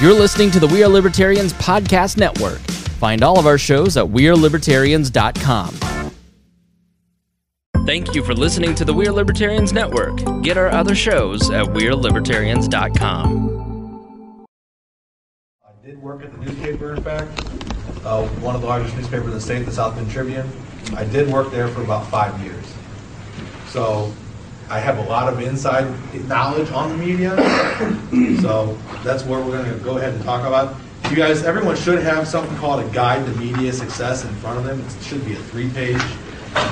You're listening to the We Are Libertarians Podcast Network. Find all of our shows at WeareLibertarians.com. Thank you for listening to the We Are Libertarians Network. Get our other shows at WeareLibertarians.com. I did work at the newspaper, in fact, uh, one of the largest newspapers in the state, the South Bend Tribune. I did work there for about five years. So I have a lot of inside knowledge on the media. So that's where we're gonna go ahead and talk about. You guys, everyone should have something called a guide to media success in front of them. It should be a three-page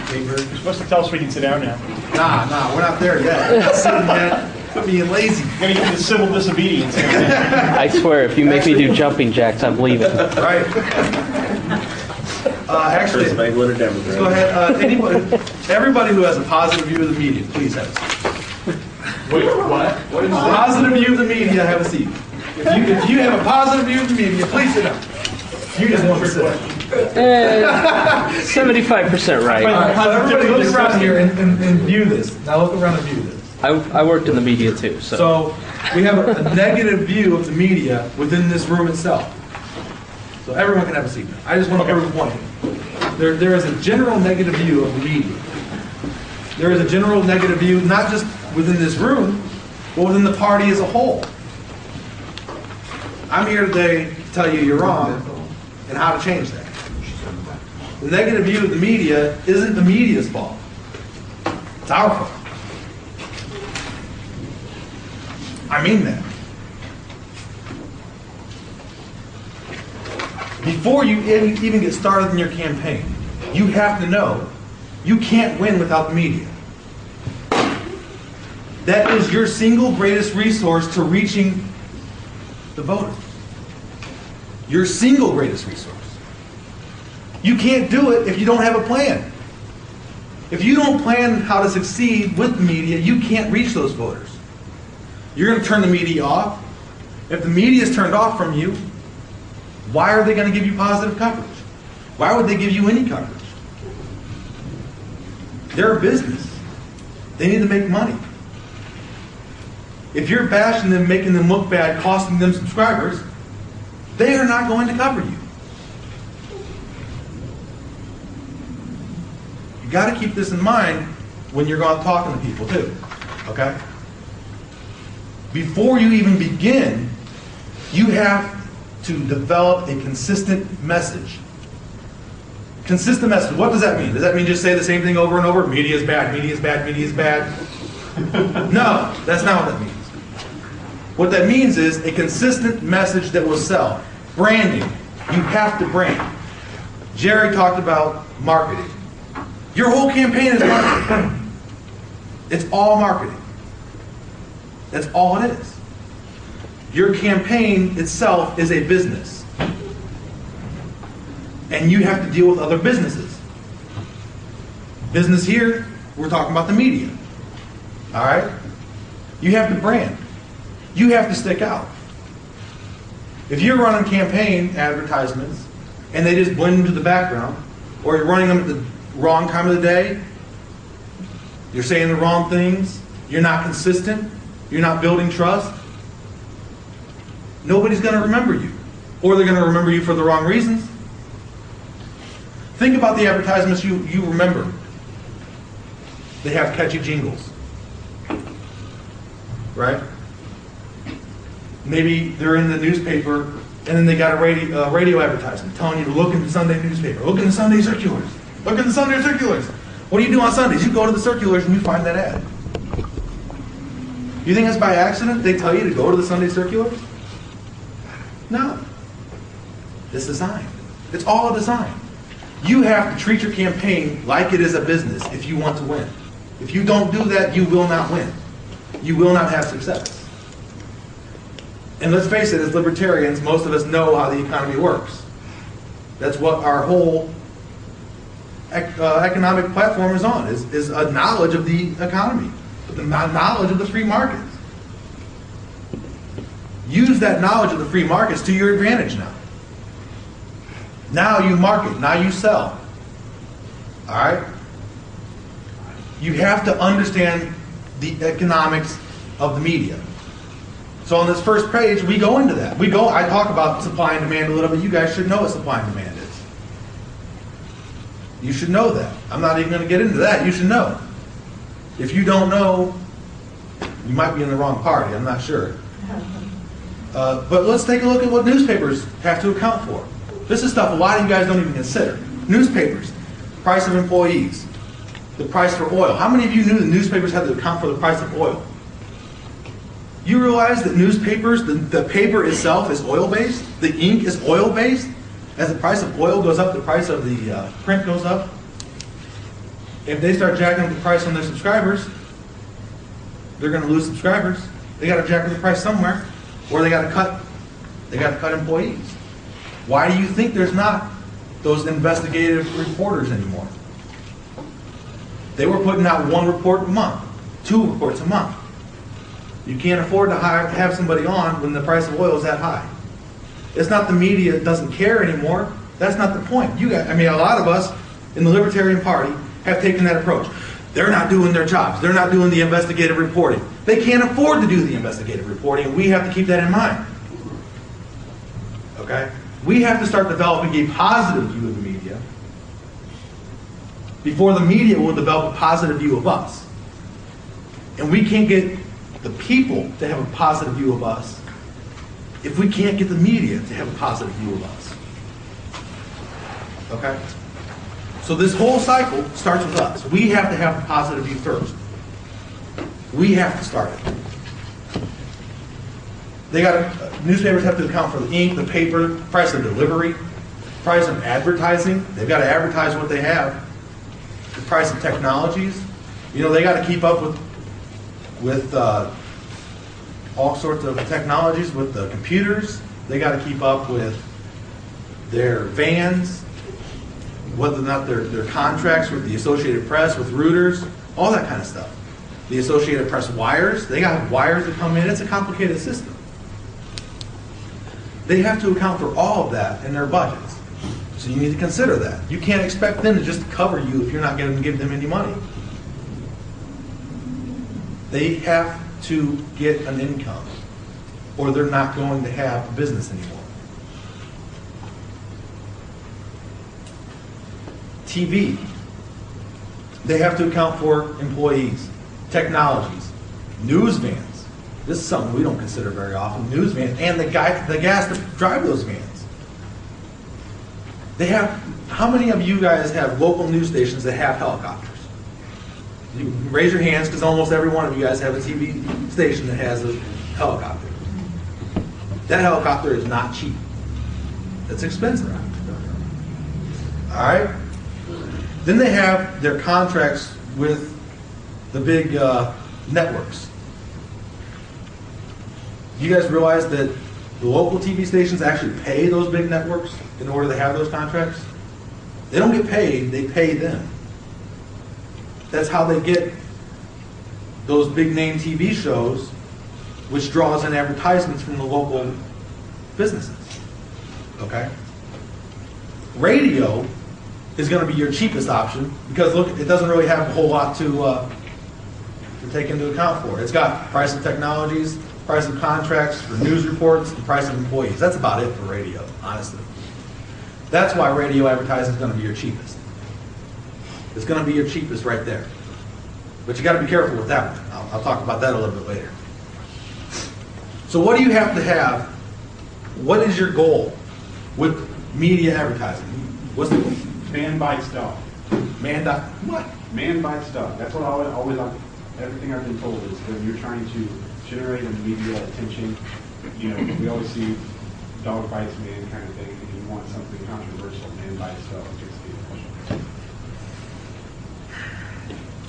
paper. You're supposed to tell us we can sit down now. Nah, nah, we're not there yet. We're not sitting yet. Being lazy. We're gonna get into civil disobedience. I swear, if you make me do jumping jacks, I'm leaving. Right. Uh, actually, Chris Banglin or Democrat? Go ahead. Uh, anybody, everybody who has a positive view of the media, please have a seat. Wait, what? What is that? Positive view of the media, have a seat. If you, if you have a positive view of the media, please sit down. You just want to sit down. Seventy-five percent All right. right, so everybody look around here and, and, and view this. Now look around and view this. I, I worked in the media too, so. So we have a, a negative view of the media within this room itself. So everyone can have a seat. I just want to prove a point. There, there is a general negative view of the media. There is a general negative view, not just within this room, but within the party as a whole. I'm here today to tell you you're wrong and how to change that. The negative view of the media isn't the media's fault. It's our fault. I mean that. Before you even get started in your campaign, you have to know you can't win without the media. That is your single greatest resource to reaching the voter. Your single greatest resource. You can't do it if you don't have a plan. If you don't plan how to succeed with the media, you can't reach those voters. You're going to turn the media off. If the media is turned off from you, why are they going to give you positive coverage? Why would they give you any coverage? They're a business. They need to make money. If you're bashing them, making them look bad, costing them subscribers, they are not going to cover you. You got to keep this in mind when you're going talking to people too. Okay? Before you even begin, you have to develop a consistent message. Consistent message. What does that mean? Does that mean just say the same thing over and over? Media is bad, media is bad, media is bad. no, that's not what that means. What that means is a consistent message that will sell. Branding. You have to brand. Jerry talked about marketing. Your whole campaign is marketing. It's all marketing. That's all it is. Your campaign itself is a business. And you have to deal with other businesses. Business here, we're talking about the media. All right? You have to brand. You have to stick out. If you're running campaign advertisements and they just blend into the background, or you're running them at the wrong time of the day, you're saying the wrong things, you're not consistent, you're not building trust, nobody's going to remember you. Or they're going to remember you for the wrong reasons. Think about the advertisements you, you remember. They have catchy jingles. Right? Maybe they're in the newspaper and then they got a radio, uh, radio advertisement telling you to look in the Sunday newspaper, look in the Sunday circulars, look in the Sunday circulars. What do you do on Sundays? You go to the circulars and you find that ad. You think that's by accident? They tell you to go to the Sunday circulars? No. It's design. It's all a design. You have to treat your campaign like it is a business if you want to win. If you don't do that, you will not win. You will not have success. And let's face it, as libertarians, most of us know how the economy works. That's what our whole ec- uh, economic platform is on, is, is a knowledge of the economy, the knowledge of the free markets. Use that knowledge of the free markets to your advantage now. Now you market, now you sell. All right? You have to understand the economics of the media. So on this first page, we go into that. We go, I talk about supply and demand a little bit. You guys should know what supply and demand is. You should know that. I'm not even going to get into that. You should know. If you don't know, you might be in the wrong party. I'm not sure. Uh, but let's take a look at what newspapers have to account for. This is stuff a lot of you guys don't even consider. Newspapers, price of employees, the price for oil. How many of you knew the newspapers had to account for the price of oil? You realize that newspapers, the, the paper itself is oil based, the ink is oil based. As the price of oil goes up, the price of the uh, print goes up. If they start jacking up the price on their subscribers, they're going to lose subscribers. They got to jack up the price somewhere, or they got to cut. They got to cut employees. Why do you think there's not those investigative reporters anymore? They were putting out one report a month, two reports a month. You can't afford to hire, have somebody on when the price of oil is that high. It's not the media doesn't care anymore. That's not the point. You got, I mean, a lot of us in the Libertarian Party have taken that approach. They're not doing their jobs. They're not doing the investigative reporting. They can't afford to do the investigative reporting, we have to keep that in mind. Okay? We have to start developing a positive view of the media before the media will develop a positive view of us. And we can't get the people to have a positive view of us if we can't get the media to have a positive view of us. Okay? So this whole cycle starts with us. We have to have a positive view first. We have to start it. They got newspapers have to account for the ink, the paper, price of delivery, price of advertising. They've got to advertise what they have. The price of technologies. You know, they got to keep up with with uh, all sorts of technologies, with the computers. They got to keep up with their vans, whether or not their, their contracts with the Associated Press, with Reuters, all that kind of stuff. The Associated Press wires, they got wires that come in. It's a complicated system. They have to account for all of that in their budgets. So you need to consider that. You can't expect them to just cover you if you're not going to give them any money. They have to get an income, or they're not going to have business anymore. TV, they have to account for employees, technologies, news vans. This is something we don't consider very often. News vans and the guy, the gas to drive those vans. They have. How many of you guys have local news stations that have helicopters? You raise your hands because almost every one of you guys have a TV station that has a helicopter. That helicopter is not cheap. It's expensive. All right. Then they have their contracts with the big uh, networks. You guys realize that the local TV stations actually pay those big networks in order to have those contracts? They don't get paid, they pay them. That's how they get those big name TV shows, which draws in advertisements from the local businesses. Okay? Radio is going to be your cheapest option because look, it doesn't really have a whole lot to uh, to take into account for. It's got price of technologies, price of contracts for news reports, the price of employees. That's about it for radio, honestly. That's why radio advertising is going to be your cheapest. It's going to be your cheapest right there. But you got to be careful with that one. I'll, I'll talk about that a little bit later. So what do you have to have? What is your goal with media advertising? What's the goal? Man bites dog. Man, dot, what? Man bites dog. That's what I always, always everything I've been told is when you're trying to generate a media attention, you know, we always see dog bites man kind of thing, and you want something controversial, man bites dog. Just.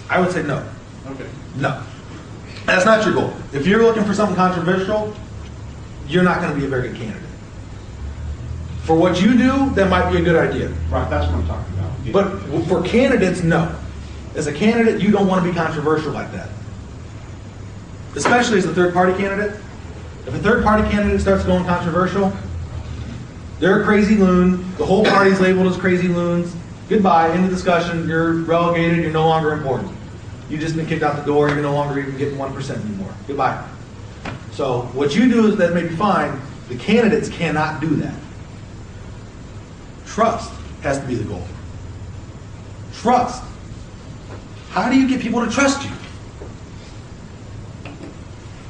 I would say no. Okay. No. That's not your goal. If you're looking for something controversial, you're not going to be a very good candidate. For what you do, that might be a good idea. Right, that's what I'm talking about. Yeah. But for candidates, no. As a candidate, you don't want to be controversial like that. Especially as a third party candidate. If a third party candidate starts going controversial, they're a crazy loon. The whole party's labeled as crazy loons. Goodbye, end of discussion. You're relegated. You're no longer important. You've just been kicked out the door. You're no longer even getting 1% anymore. Goodbye. So what you do is that may be fine, the candidates cannot do that. Trust has to be the goal. Trust. How do you get people to trust you?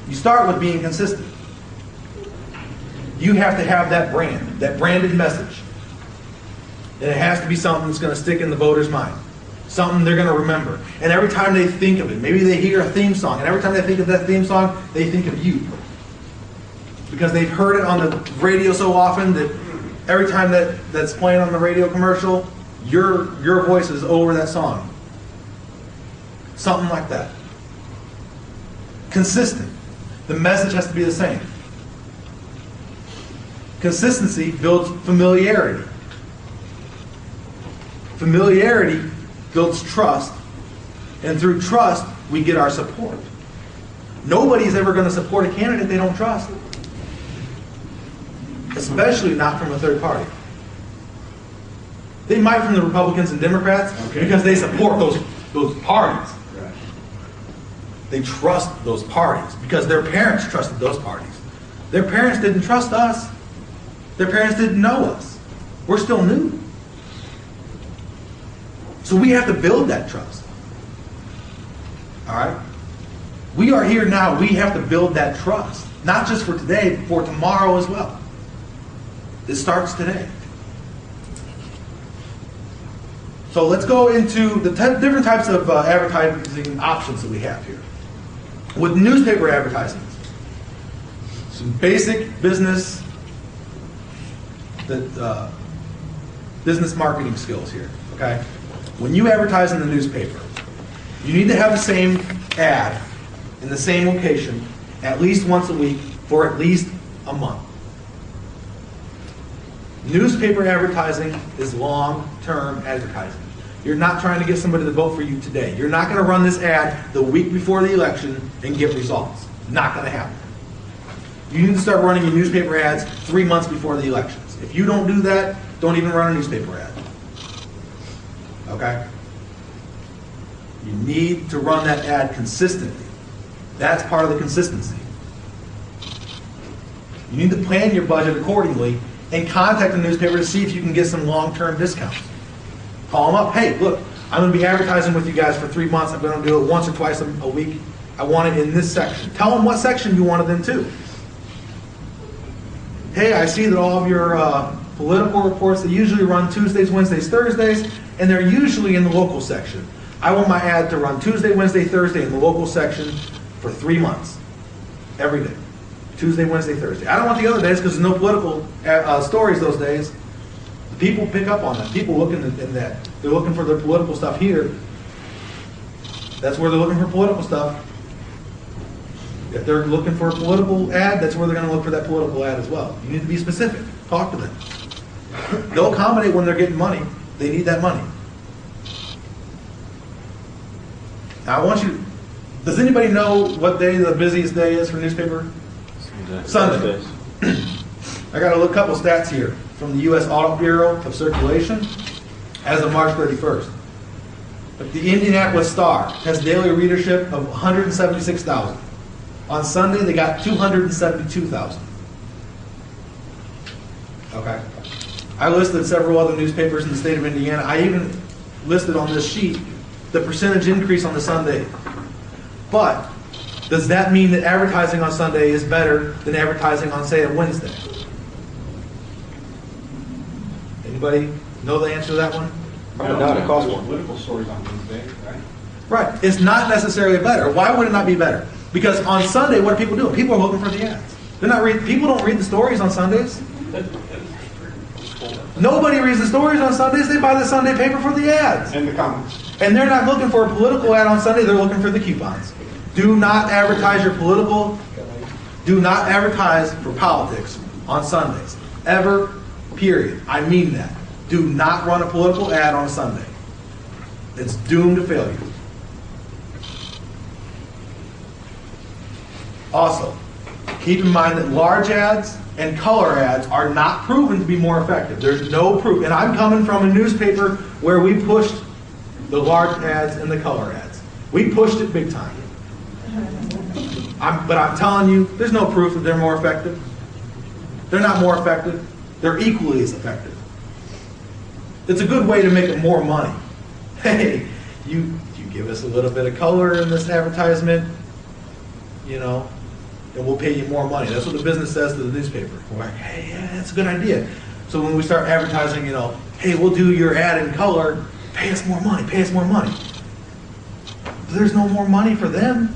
You start with being consistent. You have to have that brand, that branded message. And it has to be something that's going to stick in the voter's mind. Something they're going to remember. And every time they think of it, maybe they hear a theme song, and every time they think of that theme song, they think of you. Because they've heard it on the radio so often that every time that, that's playing on the radio commercial, your, your voice is over that song. Something like that. Consistent. The message has to be the same. Consistency builds familiarity. Familiarity builds trust, and through trust, we get our support. Nobody's ever going to support a candidate they don't trust, especially not from a third party. They might from the Republicans and Democrats Okay. because they support those, those parties. They trust those parties because their parents trusted those parties. Their parents didn't trust us. Their parents didn't know us. We're still new. So we have to build that trust. All right? We are here now. We have to build that trust. Not just for today, but for tomorrow as well. It starts today. So let's go into the different types of uh, advertising options that we have here. With newspaper advertising, some basic business that uh, business marketing skills here. Okay, when you advertise in the newspaper, you need to have the same ad in the same location at least once a week for at least a month. Newspaper advertising is long-term advertising. You're not trying to get somebody to vote for you today. You're not going to run this ad the week before the election and get results. Not going to happen. You need to start running your newspaper ads three months before the elections. If you don't do that, don't even run a newspaper ad. Okay? You need to run that ad consistently. That's part of the consistency. You need to plan your budget accordingly and contact the newspaper to see if you can get some long-term discounts. Call them up, hey, look, I'm gonna be advertising with you guys for three months, I'm gonna do it once or twice a, week. I want it in this section. Tell them what section you want it in too. Hey, I see that all of your, uh, political reports, they usually run Tuesdays, Wednesdays, Thursdays, and they're usually in the local section. I want my ad to run Tuesday, Wednesday, Thursday in the local section for three months, every day. Tuesday, Wednesday, Thursday. I don't want the other days because there's no political uh, uh, stories those days. People pick up on that. People look in, the, in that. They're looking for their political stuff here. That's where they're looking for political stuff. If they're looking for a political ad, that's where they're going to look for that political ad as well. You need to be specific. Talk to them. They'll accommodate when they're getting money. They need that money. Now I want you. Does anybody know what day the busiest day is for newspaper? Sunday. I got a couple stats here from the U.S. Audit Bureau of Circulation as of March 31st. But the Indianapolis Star has daily readership of 176,000. On Sunday, they got 272,000. Okay. I listed several other newspapers in the state of Indiana. I even listed on this sheet the percentage increase on the Sunday. But does that mean that advertising on Sunday is better than advertising on, say, a Wednesday? Anybody know the answer to that one? No, it costs more. Political stories on Wednesday, right? Right. It's not necessarily better. Why would it not be better? Because on Sunday, what are people doing? People are looking for the ads. They're not read. People don't read the stories on Sundays. Nobody reads the stories on Sundays. They buy the Sunday paper for the ads. And the comments. And they're not looking for a political ad on Sunday, they're looking for the coupons. Do not advertise your political, do not advertise for politics on Sundays. Ever, period. I mean that. Do not run a political ad on a Sunday. It's doomed to failure. Also, keep in mind that large ads and color ads are not proven to be more effective. There's no proof. And I'm coming from a newspaper where we pushed the large ads and the color ads. We pushed it big time. I'm, but I'm telling you, there's no proof that they're more effective. They're not more effective. They're equally as effective. It's a good way to make more money. Hey, you you give us a little bit of color in this advertisement, you know, and we'll pay you more money. That's what the business says to the newspaper. We're like, hey, yeah, that's a good idea. So when we start advertising, you know, hey, we'll do your ad in color, pay us more money, pay us more money. But there's no more money for them.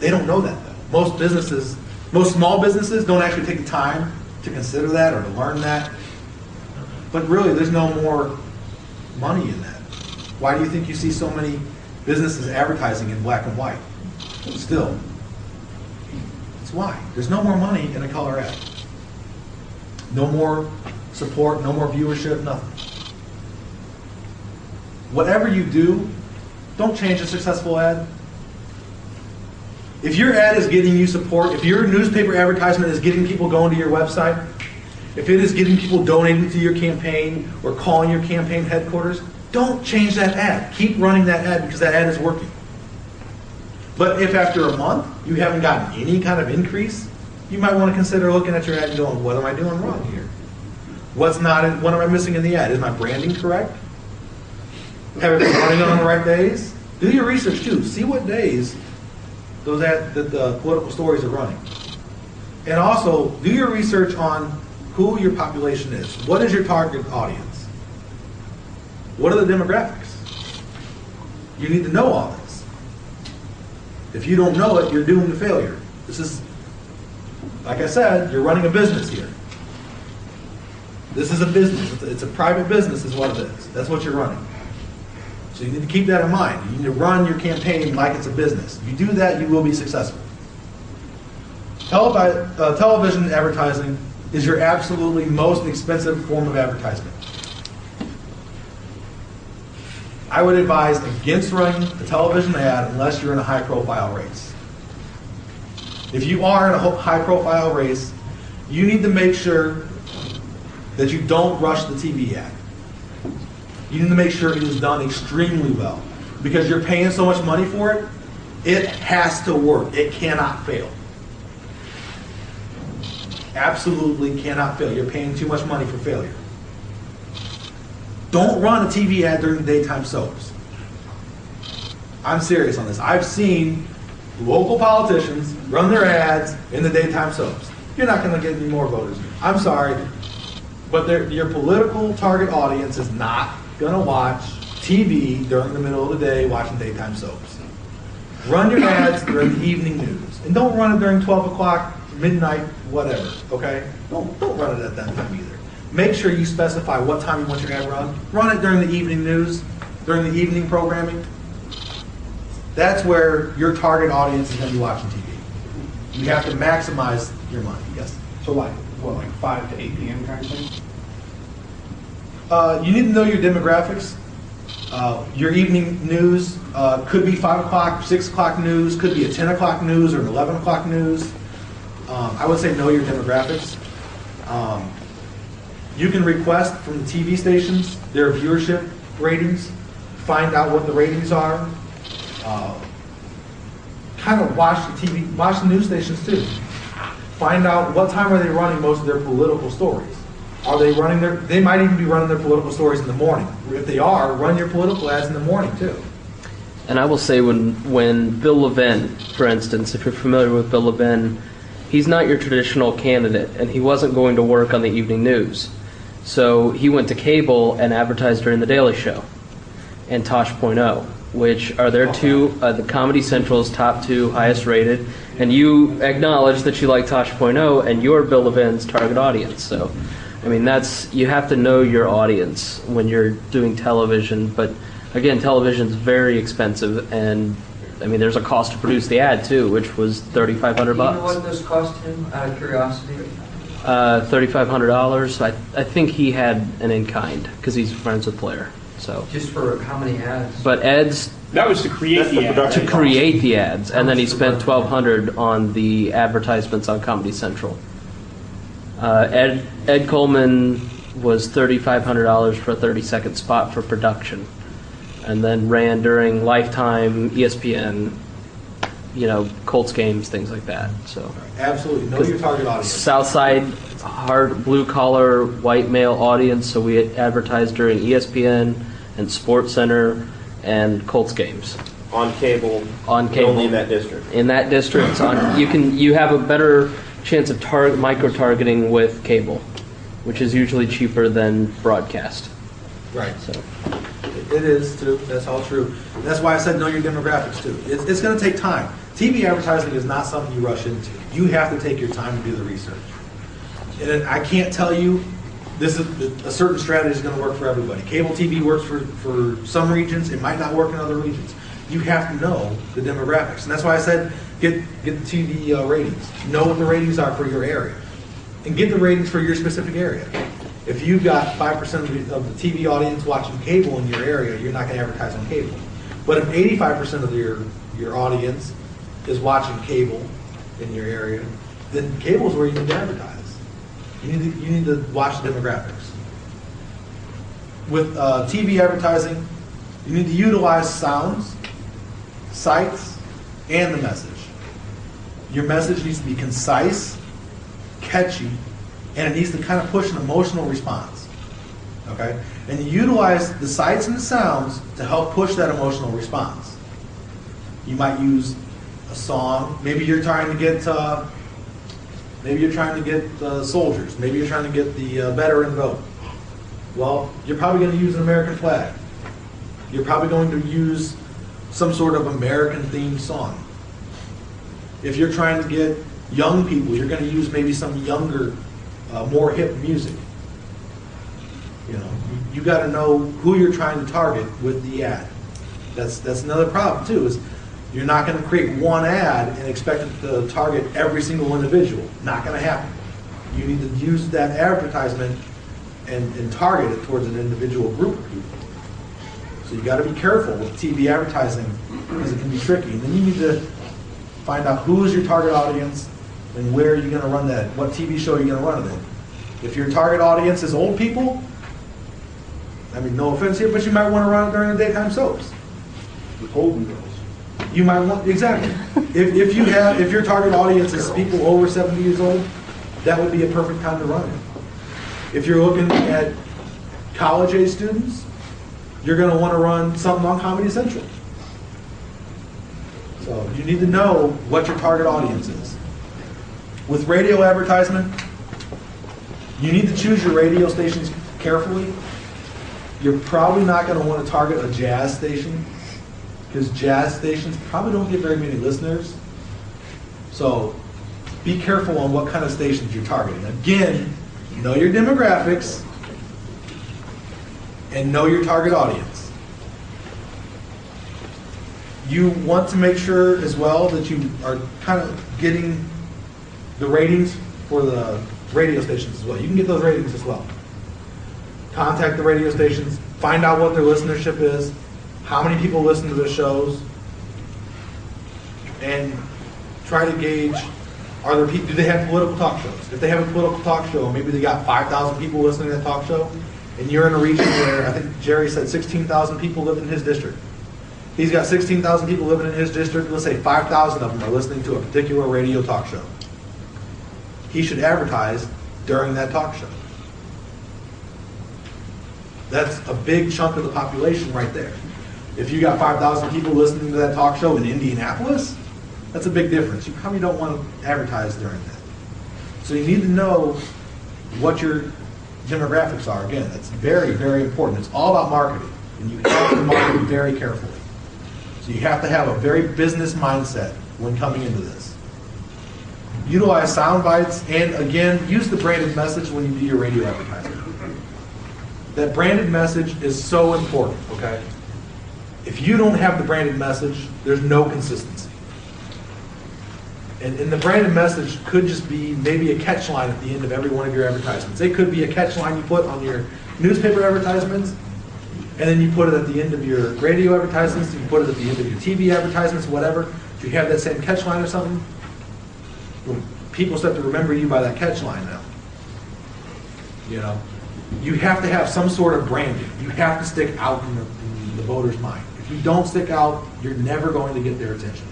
They don't know that though. Most businesses, most small businesses don't actually take the time to consider that or to learn that. But really, there's no more money in that. Why do you think you see so many businesses advertising in black and white? Still. It's why. There's no more money in a color ad. No more support, no more viewership, nothing. Whatever you do, don't change a successful ad. If your ad is getting you support, if your newspaper advertisement is getting people going to your website, if it is getting people donating to your campaign or calling your campaign headquarters, don't change that ad. Keep running that ad because that ad is working. But if after a month you haven't gotten any kind of increase, you might want to consider looking at your ad and going, what am I doing wrong here? What's not, in, what am I missing in the ad? Is my branding correct? Have it been running on the right days? Do your research too. See what days those that the political stories are running. And also, do your research on who your population is. What is your target audience? What are the demographics? You need to know all this. If you don't know it, you're doomed to failure. This is, like I said, you're running a business here. This is a business. It's a private business, is what it is. That's what you're running. So you need to keep that in mind. You need to run your campaign like it's a business. If you do that, you will be successful. Televi- uh, television advertising is your absolutely most expensive form of advertisement. I would advise against running a television ad unless you're in a high profile race. If you are in a high profile race, you need to make sure that you don't rush the TV ad. You need to make sure it is done extremely well. Because you're paying so much money for it, it has to work. It cannot fail. Absolutely cannot fail. You're paying too much money for failure. Don't run a TV ad during the daytime soaps. I'm serious on this. I've seen local politicians run their ads in the daytime soaps. You're not going to get any more voters. I'm sorry, but your political target audience is not going to watch TV during the middle of the day watching daytime soaps. Run your ads during the evening news, and don't run it during 12 o'clock, midnight, whatever. Okay? Don't don't run it at that time either. Make sure you specify what time you want your ad run. Run it during the evening news, during the evening programming. That's where your target audience is going to be watching TV. You have to maximize your money. Yes. So like, what, like five to eight PM kind of thing? Uh, you need to know your demographics. Uh, your evening news uh, could be 5 o'clock, 6 o'clock news, could be a 10 o'clock news or an 11 o'clock news. Um, I would say know your demographics. Um, you can request from the TV stations their viewership ratings, find out what the ratings are. Uh, kind of watch the TV, watch the news stations too. Find out what time are they running most of their political stories. Are they running their, they might even be running their political stories in the morning. If they are, run your political ads in the morning too. And I will say when when Bill Levin, for instance, if you're familiar with Bill Levin, he's not your traditional candidate, and he wasn't going to work on the evening news. So he went to cable and advertised during the Daily Show and Tosh.0, which are their two, uh, the Comedy Central's top two highest rated. And you acknowledge that you like Tosh.0 and you're Bill Levin's target audience. So, I mean, that's, you have to know your audience when you're doing television. But again, television's very expensive and I mean, there's a cost to produce the ad too, which was 3,500 Do you know bucks. what this cost him, out of curiosity? Uh, $3,500. I, I think he had an in kind because he's friends with Blair. So, Just for how many ads? but Ed's That was to create the the ad. to create the ads, and then he spent 1,200 on the advertisements on Comedy Central. Uh, Ed Ed Coleman was $3,500 for a 30-second spot for production, and then ran during Lifetime, ESPN, you know, Colts games, things like that. So. Absolutely, know your target audience. Southside, hard blue collar, white male audience. So we advertise during ESPN and Sports Center and Colts games On cable. on cable Only in that district. In that district, on you can you have a better chance of tar- micro targeting with cable, which is usually cheaper than broadcast. Right. So It is true. That's all true. And that's why I said know your demographics too. It's, it's going to take time. TV advertising is not something you rush into. You have to take your time to do the research. And I can't tell you this is a certain strategy is going to work for everybody. Cable TV works for, for some regions. It might not work in other regions. You have to know the demographics, and that's why I said get get the TV uh, ratings. Know what the ratings are for your area, and get the ratings for your specific area. If you've got five percent of the, of the TV audience watching cable in your area, you're not going to advertise on cable. But if eighty-five percent of your your audience is watching cable in your area, then cable is where you need to advertise. You need to, you need to watch the demographics. With uh, TV advertising, you need to utilize sounds, sights, and the message. Your message needs to be concise, catchy, and it needs to kind of push an emotional response. Okay? And you utilize the sights and the sounds to help push that emotional response. You might use a song. Maybe you're trying to get, uh, maybe you're trying to get uh, soldiers. Maybe you're trying to get the uh, veteran vote. Well, you're probably going to use an American flag. You're probably going to use some sort of American themed song. If you're trying to get young people, you're going to use maybe some younger, uh, more hip music. You know, you, you got to know who you're trying to target with the ad. That's that's another problem too. Is you're not going to create one ad and expect it to target every single individual. Not going to happen. You need to use that advertisement and, and target it towards an individual group of people. So you got to be careful with TV advertising because it can be tricky. And then you need to find out who is your target audience and where are you going to run that. What TV show are you going to run it in? If your target audience is old people, I mean, no offense here, but you might want to run it during the daytime soaps. The Golden Girls. You might want exactly. if, if you have if your target audience is people over 70 years old, that would be a perfect time to run it. If you're looking at college age students, you're going to want to run something on Comedy Central. So you need to know what your target audience is. With radio advertisement, you need to choose your radio stations carefully. You're probably not going to want to target a jazz station because jazz stations probably don't get very many listeners. So be careful on what kind of stations you're targeting. Again, know your demographics and know your target audience. You want to make sure as well that you are kind of getting the ratings for the radio stations as well. You can get those ratings as well. Contact the radio stations, find out what their listenership is, how many people listen to the shows, and try to gauge are there people, do they have political talk shows? If they have a political talk show, maybe they got 5,000 people listening to that talk show, and you're in a region where I think Jerry said 16,000 people live in his district. He's got 16,000 people living in his district. Let's say 5,000 of them are listening to a particular radio talk show. He should advertise during that talk show. That's a big chunk of the population right there. If you got 5,000 people listening to that talk show in Indianapolis, that's a big difference. You probably don't want to advertise during that. So you need to know what your demographics are. Again, that's very, very important. It's all about marketing, and you have to market very carefully. So you have to have a very business mindset when coming into this. Utilize sound bites, and again, use the branded message when you do your radio advertising. That branded message is so important, okay? If you don't have the branded message, there's no consistency. And, and the branded message could just be maybe a catch line at the end of every one of your advertisements. It could be a catch line you put on your newspaper advertisements, and then you put it at the end of your radio advertisements, you put it at the end of your TV advertisements, whatever. If you have that same catch line or something, people start to remember you by that catch line now. You know, you have to have some sort of branding. You have to stick out in the, in the voter's mind. If you don't stick out, you're never going to get their attention.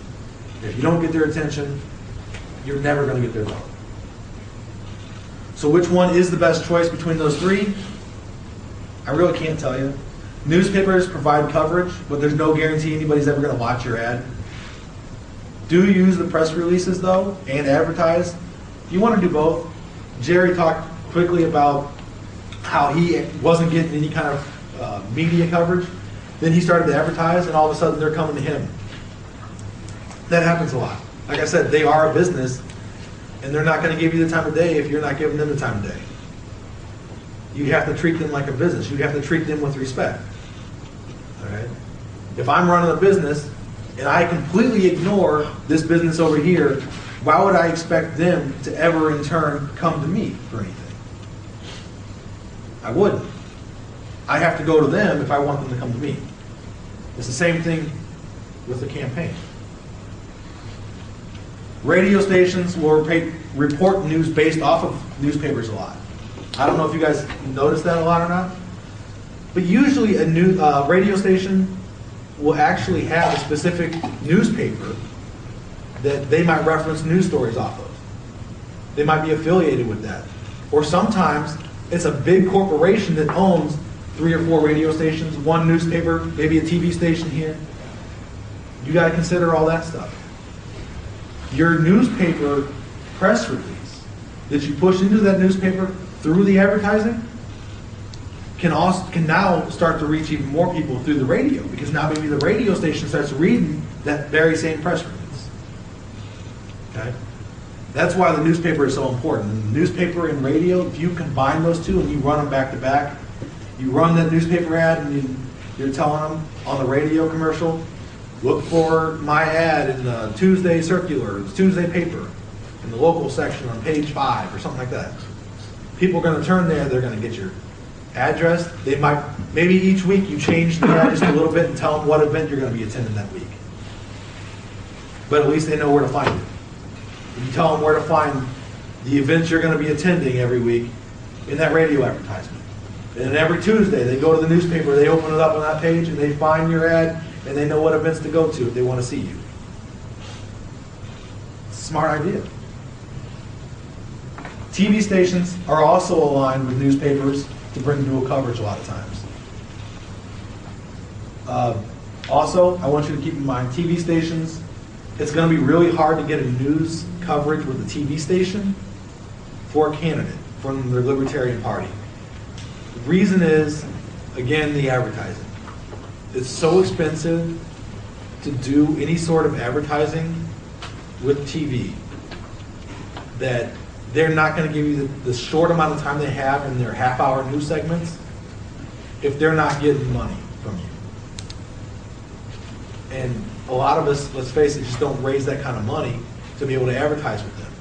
If you don't get their attention, you're never going to get their vote. So which one is the best choice between those three? I really can't tell you. Newspapers provide coverage, but there's no guarantee anybody's ever going to watch your ad. Do use the press releases though and advertise. If you want to do both. Jerry talked quickly about how he wasn't getting any kind of uh, media coverage. Then he started to advertise, and all of a sudden they're coming to him. That happens a lot. Like I said, they are a business, and they're not going to give you the time of day if you're not giving them the time of day. You have to treat them like a business. You have to treat them with respect. All right. If I'm running a business and I completely ignore this business over here, why would I expect them to ever in turn come to me for anything? I wouldn't. I have to go to them if I want them to come to me. It's the same thing with the campaign. Radio stations will report news based off of newspapers a lot. I don't know if you guys notice that a lot or not, but usually a new uh, radio station will actually have a specific newspaper that they might reference news stories off of. They might be affiliated with that. Or sometimes it's a big corporation that owns three or four radio stations, one newspaper, maybe a TV station here. You got to consider all that stuff. Your newspaper press release that you push into that newspaper through the advertising can also can now start to reach even more people through the radio because now maybe the radio station starts reading that very same press release. Okay? That's why the newspaper is so important. And newspaper and radio, if you combine those two and you run them back to back, you run that newspaper ad and you, you're telling them on the radio commercial, look for my ad in the Tuesday circular, the Tuesday paper, in the local section on page five or something like that. People are going to turn there, they're going to get your address. They might, maybe each week you change the address a little bit and tell them what event you're going to be attending that week. But at least they know where to find it. You tell them where to find the events you're going to be attending every week in that radio advertisement. And every Tuesday, they go to the newspaper, they open it up on that page, and they find your ad, and they know what events to go to if they want to see you. Smart idea. TV stations are also aligned with newspapers to bring dual coverage a lot of times. Uh, also, I want you to keep in mind TV stations, it's going to be really hard to get a news coverage with a TV station for a candidate from the Libertarian Party. The reason is, again, the advertising. It's so expensive to do any sort of advertising with TV that they're not going to give you the, the short amount of time they have in their half hour news segments if they're not getting money from you. And a lot of us, let's face it, just don't raise that kind of money to be able to advertise with them.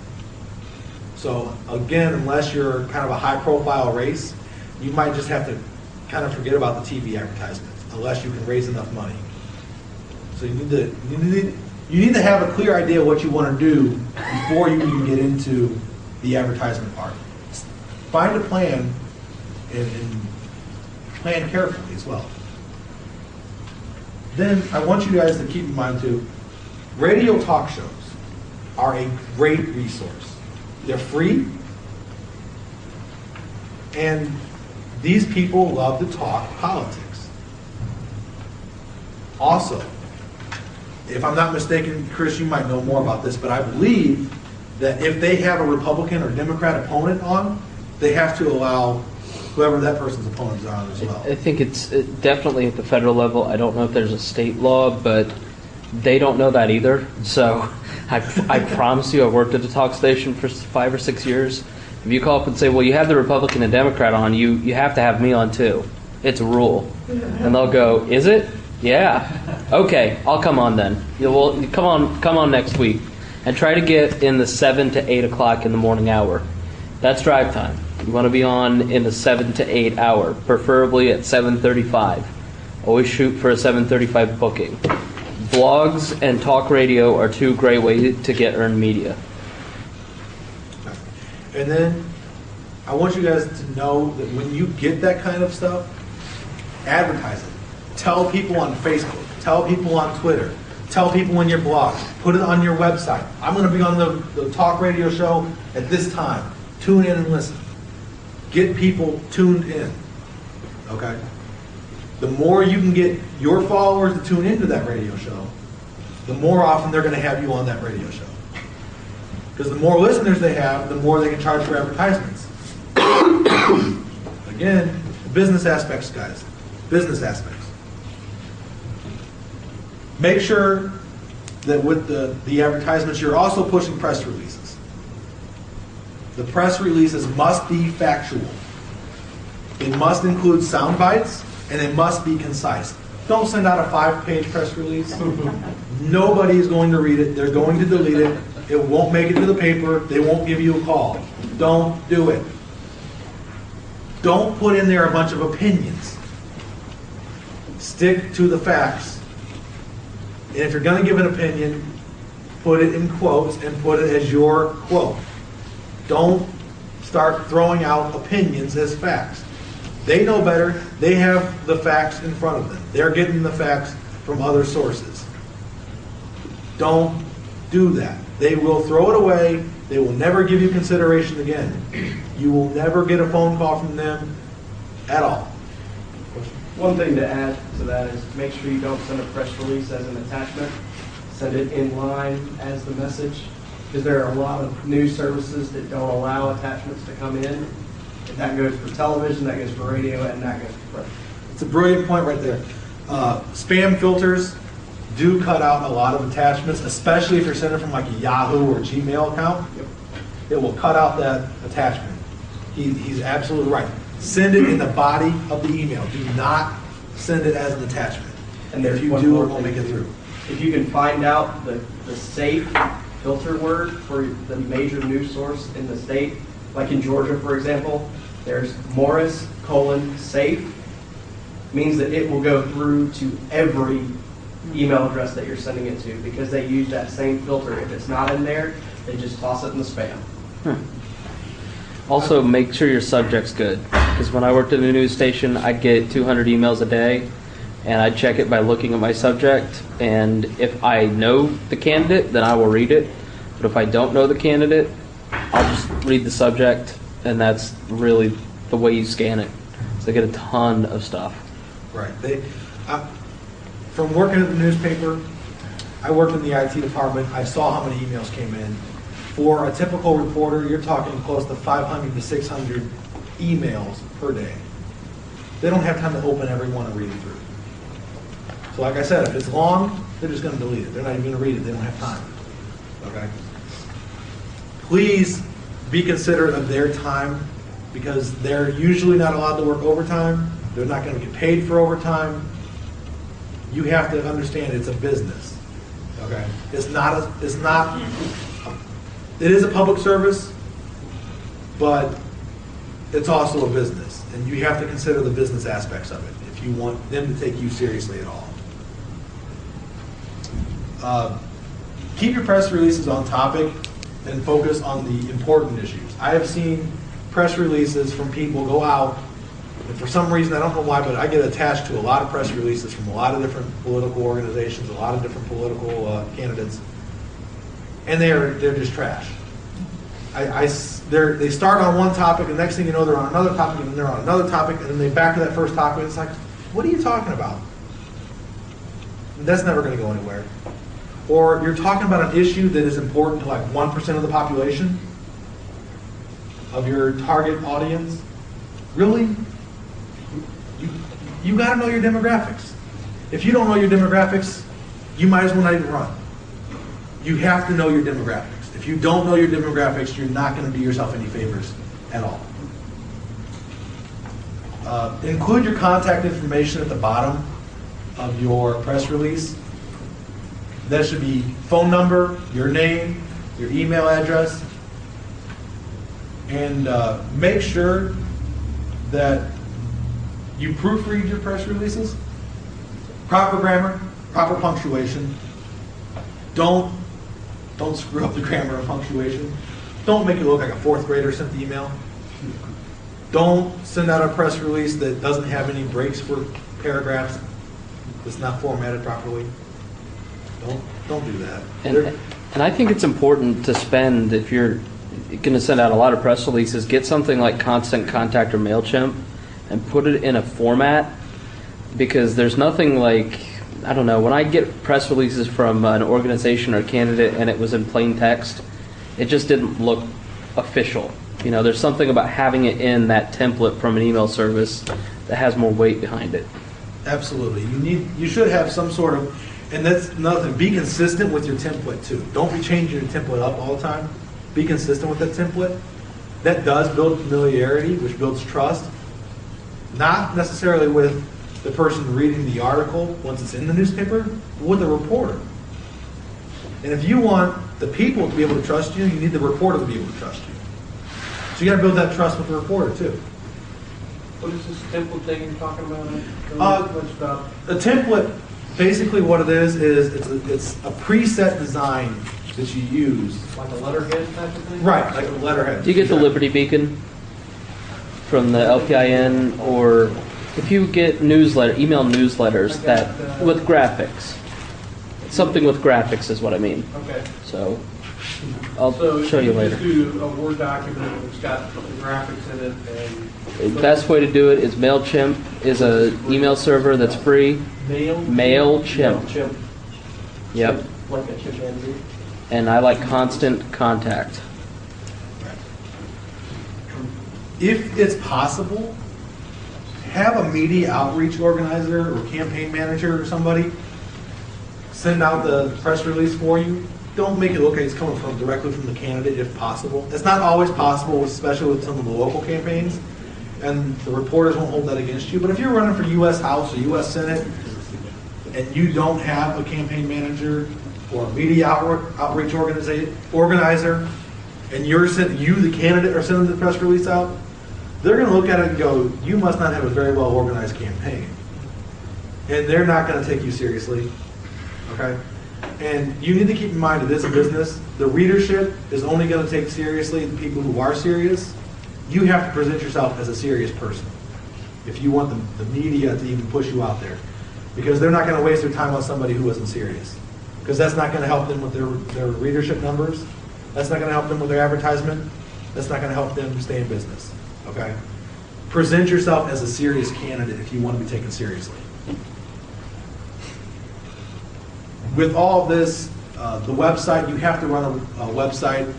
So again, unless you're kind of a high profile race, you might just have to kind of forget about the TV advertisements unless you can raise enough money. So you need to you need, you need to have a clear idea of what you want to do before you even get into the advertisement part. Find a plan and, and plan carefully as well. Then I want you guys to keep in mind too, radio talk shows are a great resource. They're free, and these people love to talk politics. Also, if I'm not mistaken, Chris, you might know more about this, but I believe that if they have a Republican or Democrat opponent on, they have to allow whoever that person's opponent is on as well. I think it's definitely at the federal level. I don't know if there's a state law, but they don't know that either. So I, I promise you, I worked at a talk station for five or six years. If you call up and say, well, you have the Republican and Democrat on, you, you have to have me on too. It's a rule. And they'll go, is it? Yeah. Okay, I'll come on then. You will come on, come on next week, and try to get in the seven to eight o'clock in the morning hour. That's drive time. You want to be on in the seven to eight hour, preferably at seven thirty-five. Always shoot for a seven thirty-five booking. Blogs and talk radio are two great ways to get earned media. And then I want you guys to know that when you get that kind of stuff, advertise it. Tell people on Facebook, tell people on Twitter, Tell people in your blog, put it on your website. I'm gonna be on the, the talk radio show at this time. Tune in and listen. Get people tuned in, okay? The more you can get your followers to tune into that radio show, the more often they're gonna have you on that radio show. Because the more listeners they have, the more they can charge for advertisements. Again, business aspects, guys. Business aspects. Make sure that with the, the advertisements, you're also pushing press releases. The press releases must be factual. It must include sound bites and it must be concise. Don't send out a five-page press release. Nobody is going to read it. They're going to delete it. It won't make it to the paper. They won't give you a call. Don't do it. Don't put in there a bunch of opinions. Stick to the facts. And if you're going to give an opinion, put it in quotes and put it as your quote. Don't start throwing out opinions as facts. They know better. They have the facts in front of them. They're getting the facts from other sources. Don't do that. They will throw it away. They will never give you consideration again. You will never get a phone call from them at all. One thing to add to that is make sure you don't send a press release as an attachment. Send it in line as the message, because there are a lot of news services that don't allow attachments to come in. And that goes for television, that goes for radio, and that goes for press. It's a brilliant point right there. Uh, spam filters do cut out a lot of attachments, especially if you're sending from like a Yahoo or Gmail account. Yep. It will cut out that attachment. He, he's absolutely right. Send it in the body of the email. Do not send it as an attachment. And if you do, it won't make it through. If you can find out the, the safe filter word for the major news source in the state, like in Georgia, for example, there's Morris colon safe, means that it will go through to every email address that you're sending it to, because they use that same filter. If it's not in there, they just toss it in the spam. Hmm. Also, make sure your subject's good. Because when I worked at a news station, I'd get 200 emails a day, and I'd check it by looking at my subject. And if I know the candidate, then I will read it. But if I don't know the candidate, I'll just read the subject, and that's really the way you scan it. So I get a ton of stuff. Right. They, I, from working at the newspaper, I worked in the IT department. I saw how many emails came in. For a typical reporter, you're talking close to 500 to 600 emails per day. They don't have time to open every one and read it through. So like I said, if it's long, they're just going to delete it. They're not even going to read it. They don't have time. Okay? Please be considerate of their time because they're usually not allowed to work overtime. They're not going to get paid for overtime. You have to understand it's a business. Okay? It's not a, it's not, it is a public service, but it's also a business. And you have to consider the business aspects of it if you want them to take you seriously at all. Uh, keep your press releases on topic and focus on the important issues. I have seen press releases from people go out, and for some reason, I don't know why, but I get attached to a lot of press releases from a lot of different political organizations, a lot of different political uh, candidates, and they're they're just trash. I, I they start on one topic, and next thing you know, they're on another topic, and then they're on another topic, and then they back to that first topic. It's like, what are you talking about? That's never going to go anywhere. Or you're talking about an issue that is important to like 1% of the population of your target audience. Really? You, you got to know your demographics. If you don't know your demographics, you might as well not even run. You have to know your demographics. If you don't know your demographics, you're not going to do yourself any favors at all. Uh, include your contact information at the bottom of your press release. That should be phone number, your name, your email address, and uh, make sure that you proofread your press releases. Proper grammar, proper punctuation. Don't don't screw up the grammar and punctuation. Don't make it look like a fourth grader sent the email. Don't send out a press release that doesn't have any breaks for paragraphs. That's not formatted properly. Don't, don't do that. And, and I think it's important to spend, if you're going to send out a lot of press releases, get something like Constant Contact or MailChimp and put it in a format because there's nothing like, I don't know, when I get press releases from an organization or candidate and it was in plain text, it just didn't look official. You know, there's something about having it in that template from an email service that has more weight behind it. Absolutely. You need, you should have some sort of, and that's nothing, be consistent with your template too. Don't be changing your template up all the time. Be consistent with that template. That does build familiarity, which builds trust. Not necessarily with the person reading the article once it's in the newspaper, but with the reporter. And if you want the people to be able to trust you, you need the reporter to be able to trust you. So you gotta build that trust with the reporter too. What is this template thing you're talking about? I Uh, much about. A template, basically what it is, is it's a, it's a preset design that you use. Like a letterhead type of thing? Right, like a letterhead. Do you get the Liberty Beacon from the LPIN, or if you get newsletter, email newsletters that with graphics, something with graphics is what I mean. Okay. So I'll So show you later. just do a Word document that's got the graphics in it and. The best way to do it is Mailchimp is an email server that's free. Mail? Mailchimp. Chimp, Yep, like a chimpanzee. and I like Constant Contact. If it's possible, have a media outreach organizer or campaign manager or somebody send out the press release for you. Don't make it look like it's coming from, directly from the candidate if possible. It's not always possible, especially with some of the local campaigns, and the reporters won't hold that against you. But if you're running for US House or US Senate, and you don't have a campaign manager or a media outreach organizer, and you're you, the candidate, are sending the press release out, they're gonna look at it and go, you must not have a very well organized campaign. And they're not gonna take you seriously, okay? And you need to keep in mind that this business, the readership is only gonna take seriously the people who are serious. You have to present yourself as a serious person if you want the, the media to even push you out there. Because they're not gonna waste their time on somebody who isn't serious. Because that's not gonna help them with their, their readership numbers. That's not gonna help them with their advertisement. That's not gonna help them stay in business, okay? Present yourself as a serious candidate if you want to be taken seriously. With all this, uh, the website, you have to run a, a website.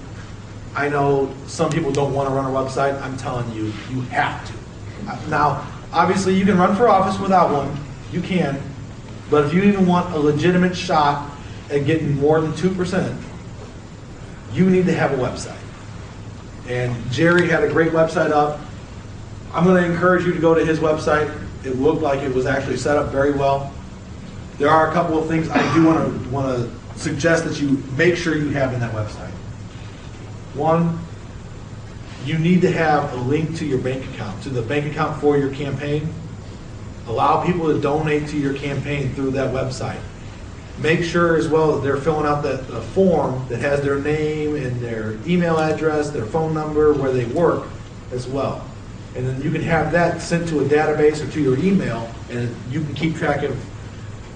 I know some people don't want to run a website. I'm telling you, you have to. Uh, Now, obviously, you can run for office without one. You can. But if you even want a legitimate shot at getting more than 2%, you need to have a website. And Jerry had a great website up. I'm going to encourage you to go to his website. It looked like it was actually set up very well. There are a couple of things I do want to want to suggest that you make sure you have in that website. One, you need to have a link to your bank account, to the bank account for your campaign. Allow people to donate to your campaign through that website. Make sure as well that they're filling out that a form that has their name and their email address, their phone number, where they work as well. And then you can have that sent to a database or to your email, and you can keep track of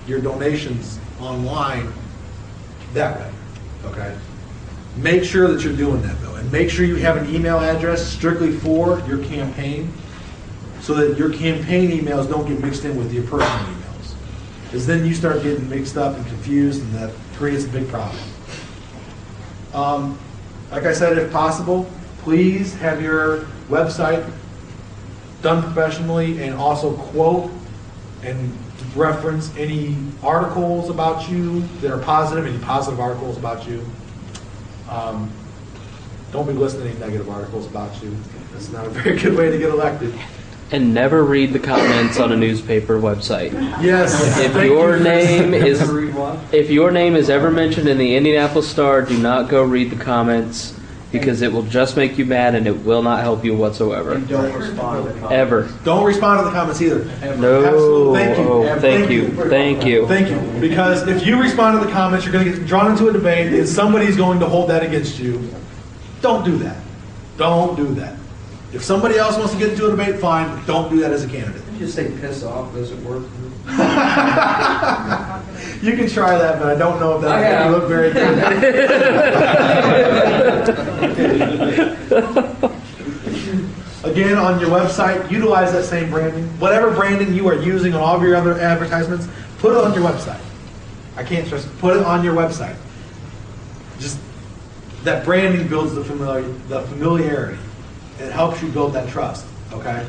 your donations online that way, okay? Make sure that you're doing that though, and make sure you have an email address strictly for your campaign, so that your campaign emails don't get mixed in with your personal emails. Because then you start getting mixed up and confused, and that creates a big problem. Um, Like I said, if possible, please have your website done professionally and also quote and reference any articles about you that are positive, any positive articles about you. Um, Don't be listening to any negative articles about you. That's not a very good way to get elected. And never read the comments on a newspaper website. Yes. If thank your you. name is if your name is ever mentioned in the Indianapolis Star, do not go read the comments because it will just make you mad and it will not help you whatsoever. And don't respond to the comments. Ever. Don't respond to the comments either. No. Absolutely. Thank you. Oh, thank you. Thank you. Thank you. Because if you respond to the comments, you're going to get drawn into a debate, and somebody's going to hold that against you. Don't do that. Don't do that. If somebody else wants to get into a debate, fine, but don't do that as a candidate. You just say piss off, does it work? You can try that, but I don't know if that have. look very good. Again, on your website, utilize that same branding. Whatever branding you are using on all of your other advertisements, put it on your website. I can't stress, put it on your website. Just, that branding builds the familiar, the familiarity. It helps you build that trust, okay?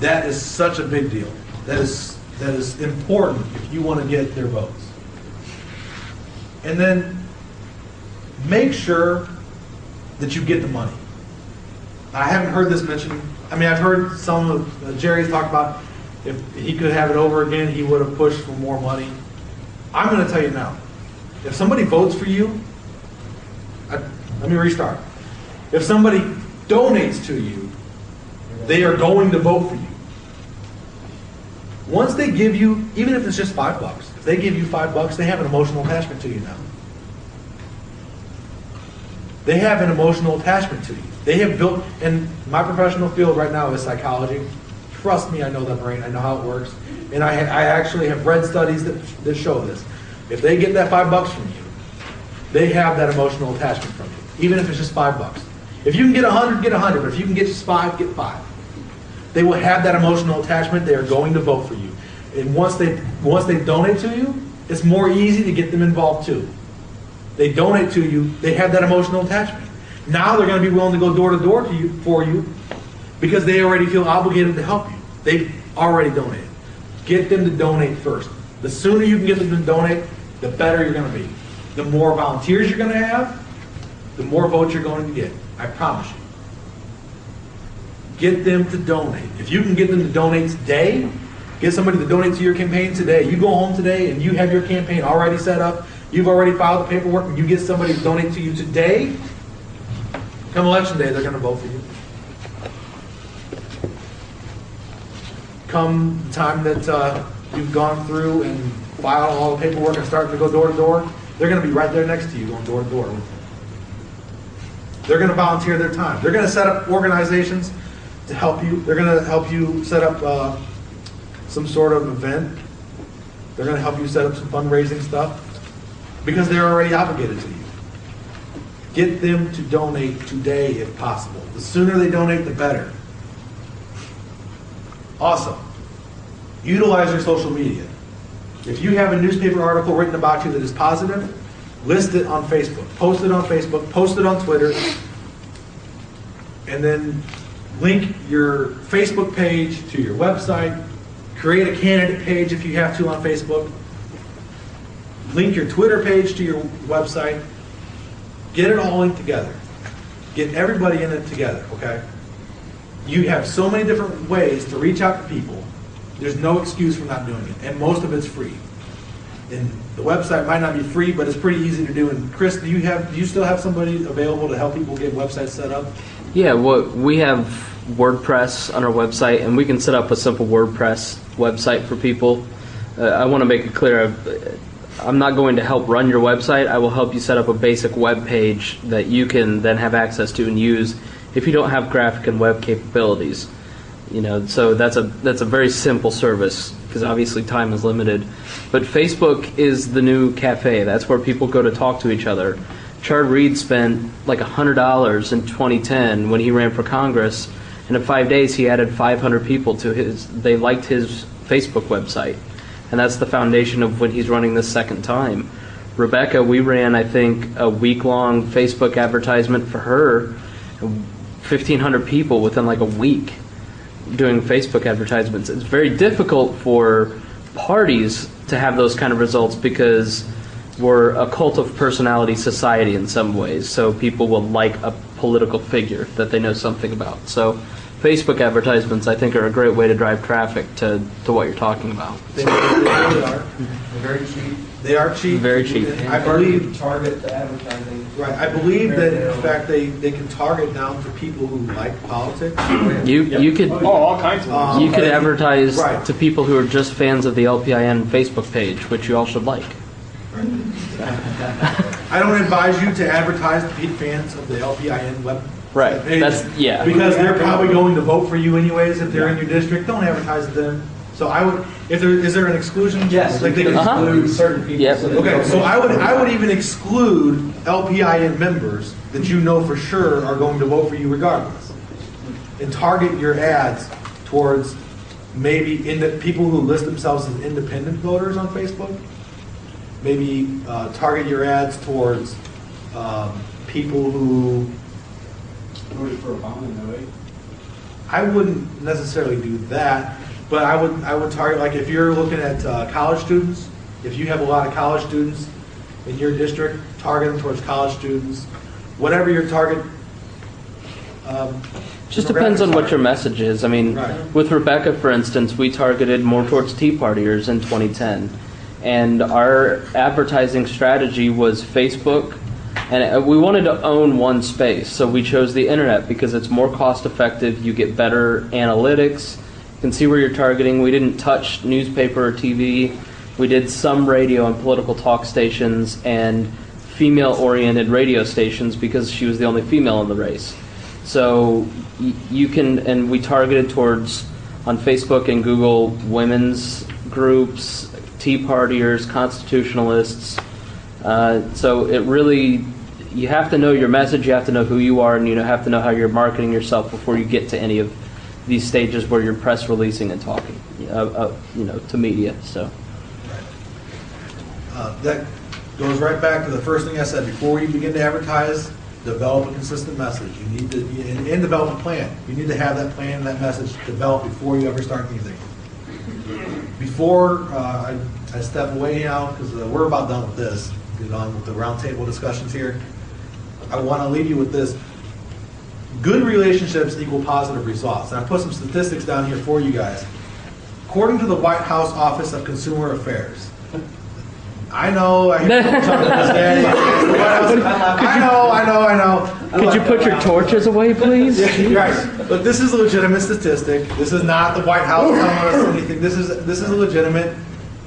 That is such a big deal. That is, that is important if you want to get their votes. And then make sure that you get the money. I haven't heard this mentioned. I mean, I've heard some of uh, Jerry's talk about if he could have it over again, he would have pushed for more money. I'm going to tell you now. If somebody votes for you, I, let me restart. If somebody donates to you, they are going to vote for you. Once they give you, even if it's just five bucks, if they give you five bucks, they have an emotional attachment to you now. They have an emotional attachment to you. They have built, and my professional field right now is psychology. Trust me, I know the brain, I know how it works. And I, I actually have read studies that, that show this. If they get that five bucks from you, they have that emotional attachment from you, even if it's just five bucks. If you can get a hundred, get a hundred, but if you can get just five, get five. They will have that emotional attachment, they are going to vote for you. And once they, once they donate to you, it's more easy to get them involved too. They donate to you, they have that emotional attachment. Now they're going to be willing to go door to door you for you because they already feel obligated to help you. They've already donated. Get them to donate first. The sooner you can get them to donate, the better you're going to be. The more volunteers you're going to have, the more votes you're going to get. I promise you. Get them to donate. If you can get them to donate today, get somebody to donate to your campaign today. You go home today and you have your campaign already set up. You've already filed the paperwork and you get somebody to donate to you today. Come election day, they're going to vote for you. Come the time that uh, you've gone through and filed all the paperwork and started to go door to door, they're going to be right there next to you going door to door with. They're going to volunteer their time. They're going to set up organizations to help you. They're going to help you set up uh, some sort of event. They're going to help you set up some fundraising stuff because they're already obligated to you. Get them to donate today if possible. The sooner they donate, the better. Awesome. Utilize your social media. If you have a newspaper article written about you that is positive, list it on Facebook. Post it on Facebook. Post it on Twitter. And then link your Facebook page to your website. Create a candidate page if you have to on Facebook. Link your Twitter page to your website. Get it all linked together. Get everybody in it together, okay? You have so many different ways to reach out to people. There's no excuse for not doing it, and most of it's free. And the website might not be free, but it's pretty easy to do. And Chris, do you have, do you still have somebody available to help people get websites set up? Yeah, well, we have WordPress on our website, and we can set up a simple WordPress website for people. Uh, I want to make it clear. uh, I'm not going to help run your website. I will help you set up a basic web page that you can then have access to and use if you don't have graphic and web capabilities. You know, so that's a that's a very simple service because obviously time is limited. But Facebook is the new cafe. That's where people go to talk to each other. Chard Reed spent like hundred dollars in 2010 when he ran for Congress, and in five days he added 500 people to his. They liked his Facebook website, and that's the foundation of when he's running this second time. Rebecca, we ran I think a week long Facebook advertisement for her, 1,500 people within like a week doing Facebook advertisements. It's very difficult for parties to have those kind of results because we're a cult of personality society in some ways. So people will like a political figure that they know something about. So Facebook advertisements, I think, are a great way to drive traffic to, to what you're talking about. They, they really are. Very cheap. They are cheap. Very cheap. I believe, Target the advertising. right, I believe that in fact they, they can target down to people who like politics. You you could Oh, all kinds of Um, you could they- advertise right. to people who are just fans of the LPIN Facebook page, which you all should like. I don't advise you to advertise to be fans of the LPIN web. Right. Page. That's yeah. Because they're probably going to vote for you anyways if they're in your district. Don't advertise to them. So I would, if there, is there an exclusion? Yes, Like they can can Uh-huh. exclude certain people. Yep. so that Okay, so I would, I would even exclude LPIN members that you know for sure are going to vote for you regardless. And target your ads towards maybe in the, people who list themselves as independent voters on Facebook. Maybe uh, target your ads towards um, people who, Voted for Obama, no way. I wouldn't necessarily do that, but I would, I would target, like if you're looking at uh, college students, if you have a lot of college students in your district, target them towards college students, whatever your target. um, Just depends on what your message is. I mean, Right. with Rebecca, for instance, we targeted more towards Tea Partiers in 2010. And our advertising strategy was Facebook. And uh, we wanted to own one space. So we chose the internet because it's more cost effective. You get better analytics. You can see where you're targeting. We didn't touch newspaper or TV. We did some radio and political talk stations and female oriented radio stations because she was the only female in the race. So you can, and we targeted towards on Facebook and Google women's groups, Tea Partiers, constitutionalists. Uh, so it really, you have to know your message, you have to know who you are, and you have to know how you're marketing yourself before you get to any of these stages where you're press releasing and talking, uh, uh, you know, to media. So. Uh, That goes right back to the first thing I said, before you begin to advertise, develop a consistent message. You need to, and, and develop a plan. You need to have that plan and that message developed before you ever start anything. Before uh, I, I step away now, because we're about done with this, get on with the roundtable discussions here, I want to leave you with this. Good relationships equal positive results. And I put some statistics down here for you guys. According to the White House Office of Consumer Affairs, I know, I hear people talking this day. I know, I know, I know. Could you put your torches away, please? Right, but this is a legitimate statistic. This is not the White House telling us anything. This is, this is a legitimate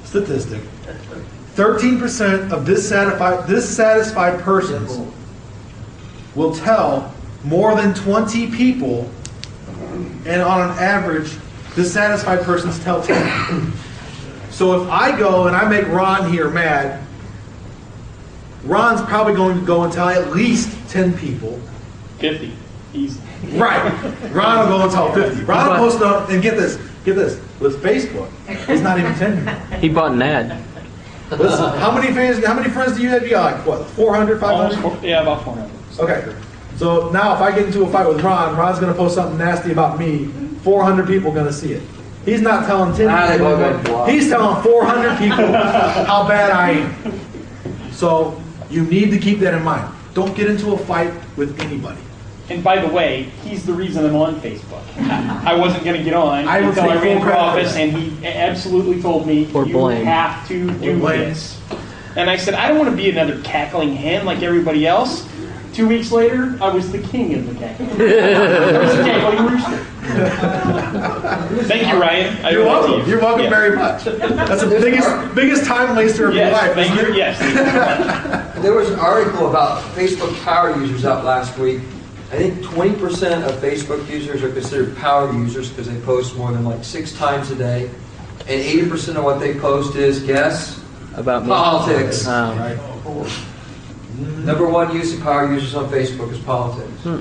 statistic. Thirteen percent of dissatisfied, dissatisfied persons will tell more than twenty people, and on an average, dissatisfied persons tell ten. So if I go and I make Ron here mad, Ron's probably going to go and tell at least 10 people. 50. Easy. Right. Ron will go and tell 50. Ron will post up, and get this, get this, with Facebook, it's not even 10 anymore. He bought an ad. Listen, how many fans, how many friends do you have? You got like, what, 400, 500? four, yeah, about 400. Okay. So now if I get into a fight with Ron, Ron's going to post something nasty about me, 400 people are going to see it. He's not telling 10 Ah, people. go like. He's telling 400 people how bad I am. So you need to keep that in mind. Don't get into a fight with anybody. And by the way, he's the reason I'm on Facebook. I wasn't going to get on I would until take I ran full for office, and he absolutely told me Or you blame. have to do blame. this. And I said, I don't want to be another cackling hen like everybody else. Two weeks later, I was the king of the cackling. I was the cackling rooster. Thank you, Ryan. I You're owe that to welcome. you. You're welcome Yeah. very much. That's the biggest, biggest time waster of your life. thank you. Yes, thank you. There was an article about Facebook power users out last week. I think 20% of Facebook users are considered power users because they post more than like six times a day. And 80% of what they post is, guess, About me. politics. Um, Right. Number one use of power users on Facebook is politics. Hmm.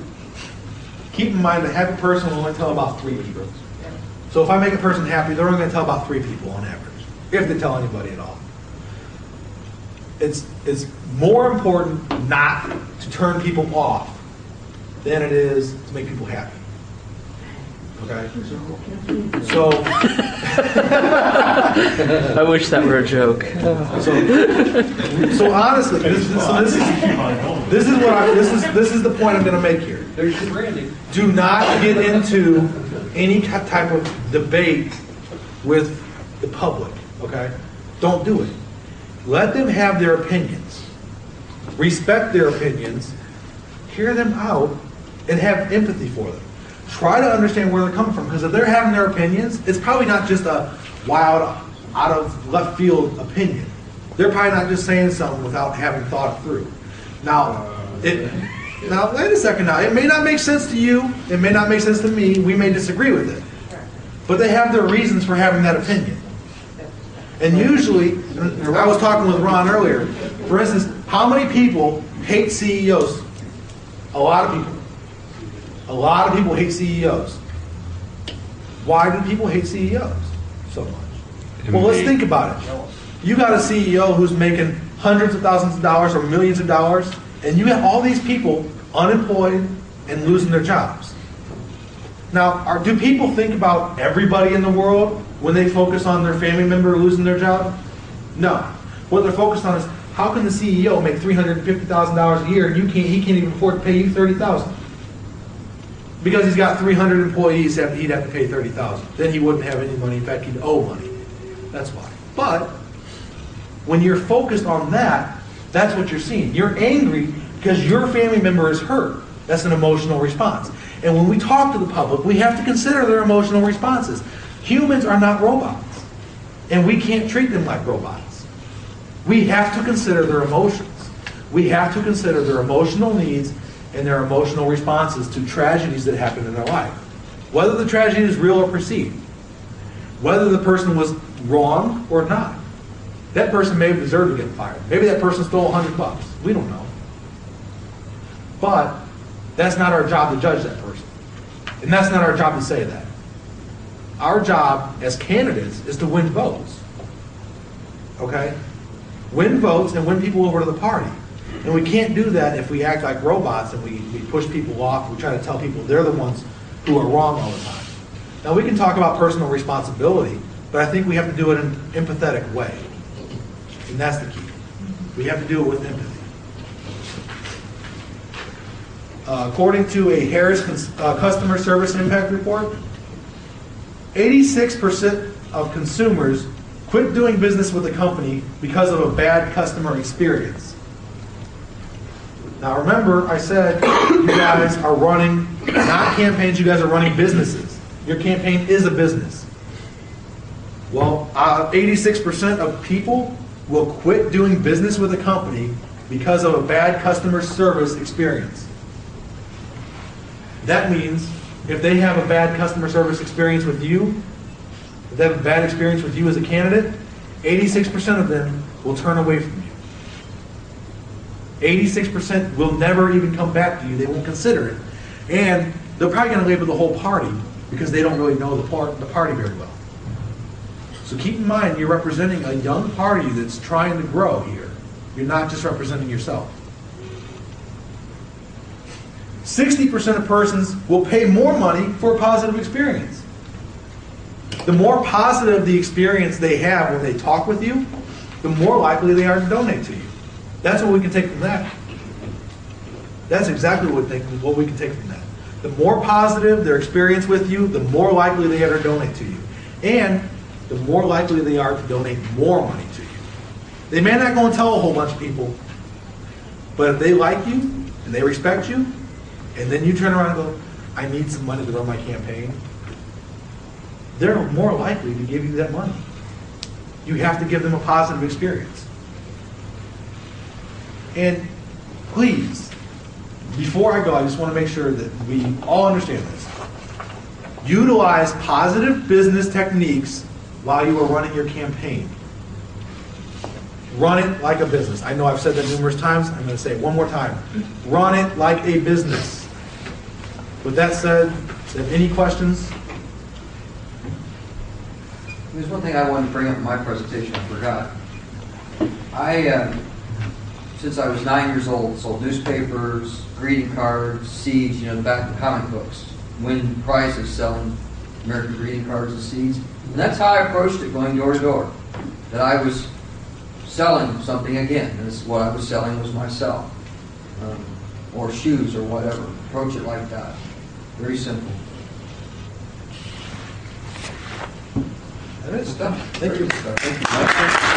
Keep in mind, a happy person will only tell about three people. So if I make a person happy, they're only going to tell about three people on average, if they tell anybody at all. It's, it's more important not to turn people off than it is to make people happy. Okay? So, I wish that were a joke. so, so honestly, this, this, so this is, this is what I, this is, this is the point I'm going to make here. There's your branding. do not get into any type of debate with the public, okay? Don't do it. Let them have their opinions. Respect their opinions, hear them out, and have empathy for them. Try to understand where they're coming from, because if they're having their opinions, it's probably not just a wild, out of left field opinion. They're probably not just saying something without having thought it through. Now, uh, it, Now, wait a second now. It may not make sense to you. It may not make sense to me. We may disagree with it. But they have their reasons for having that opinion. And usually, I was talking with Ron earlier, for instance, how many people hate CEOs? A lot of people. A lot of people hate CEOs. Why do people hate CEOs so much? Well, let's think about it. You got a CEO who's making hundreds of thousands of dollars or millions of dollars, and you have all these people unemployed and losing their jobs. Now, are, do people think about everybody in the world when they focus on their family member losing their job? No. What they're focused on is how can the CEO make three hundred and fifty thousand dollars a year and you can't? He can't even afford to pay you thirty thousand because he's got three hundred employees. He'd have to pay thirty thousand. Then he wouldn't have any money. In fact, he'd owe money. That's why. But when you're focused on that, that's what you're seeing. You're angry because your family member is hurt. That's an emotional response. And when we talk to the public, we have to consider their emotional responses. Humans are not robots, and we can't treat them like robots. We have to consider their emotions. We have to consider their emotional needs and their emotional responses to tragedies that happen in their life. Whether the tragedy is real or perceived, whether the person was wrong or not. That person may have deserved to get fired. Maybe that person stole a hundred bucks. We don't know. But that's not our job to judge that person. And that's not our job to say that. Our job as candidates is to win votes. Okay? Win votes and win people over to the party. And we can't do that if we act like robots and we, we push people off. We try to tell people they're the ones who are wrong all the time. Now, we can talk about personal responsibility, but I think we have to do it in an empathetic way. And that's the key. We have to do it with empathy. Uh, according to a Harris uh, Customer Service Impact Report, 86% of consumers quit doing business with a company because of a bad customer experience. Now remember, I said you guys are running, not campaigns, you guys are running businesses. Your campaign is a business. Well, uh, 86% of people will quit doing business with a company because of a bad customer service experience. That means if they have a bad customer service experience with you, if they have a bad experience with you as a candidate, 86% of them will turn away from you. 86% will never even come back to you. They won't consider it. And they're probably going to label the whole party because they don't really know the, the party very well. So keep in mind, you're representing a young party that's trying to grow here. You're not just representing yourself. 60% of persons will pay more money for a positive experience. The more positive the experience they have when they talk with you, the more likely they are to donate to you. That's what we can take from that. That's exactly what, they, what we can take from that. The more positive their experience with you, the more likely they are to donate to you. And the more likely they are to donate more money to you. They may not go and tell a whole bunch of people, but if they like you and they respect you, and then you turn around and go, I need some money to run my campaign, they're more likely to give you that money. You have to give them a positive experience. And please, before I go, I just want to make sure that we all understand this. Utilize positive business techniques while you are running your campaign. Run it like a business. I know I've said that numerous times. I'm going to say it one more time. Run it like a business. With that said, if any questions? There's one thing I wanted to bring up in my presentation, I forgot. I, uh, since I was nine years old, sold newspapers, greeting cards, seeds, you know, the back of comic books, win prizes selling American greeting cards and seeds. And that's how I approached it, going door to door. That I was selling something again, and what I was selling was myself. Um, or shoes or whatever. Approach it like that. Very simple. That is Stuff. Thank you. Very stuff. Thank you.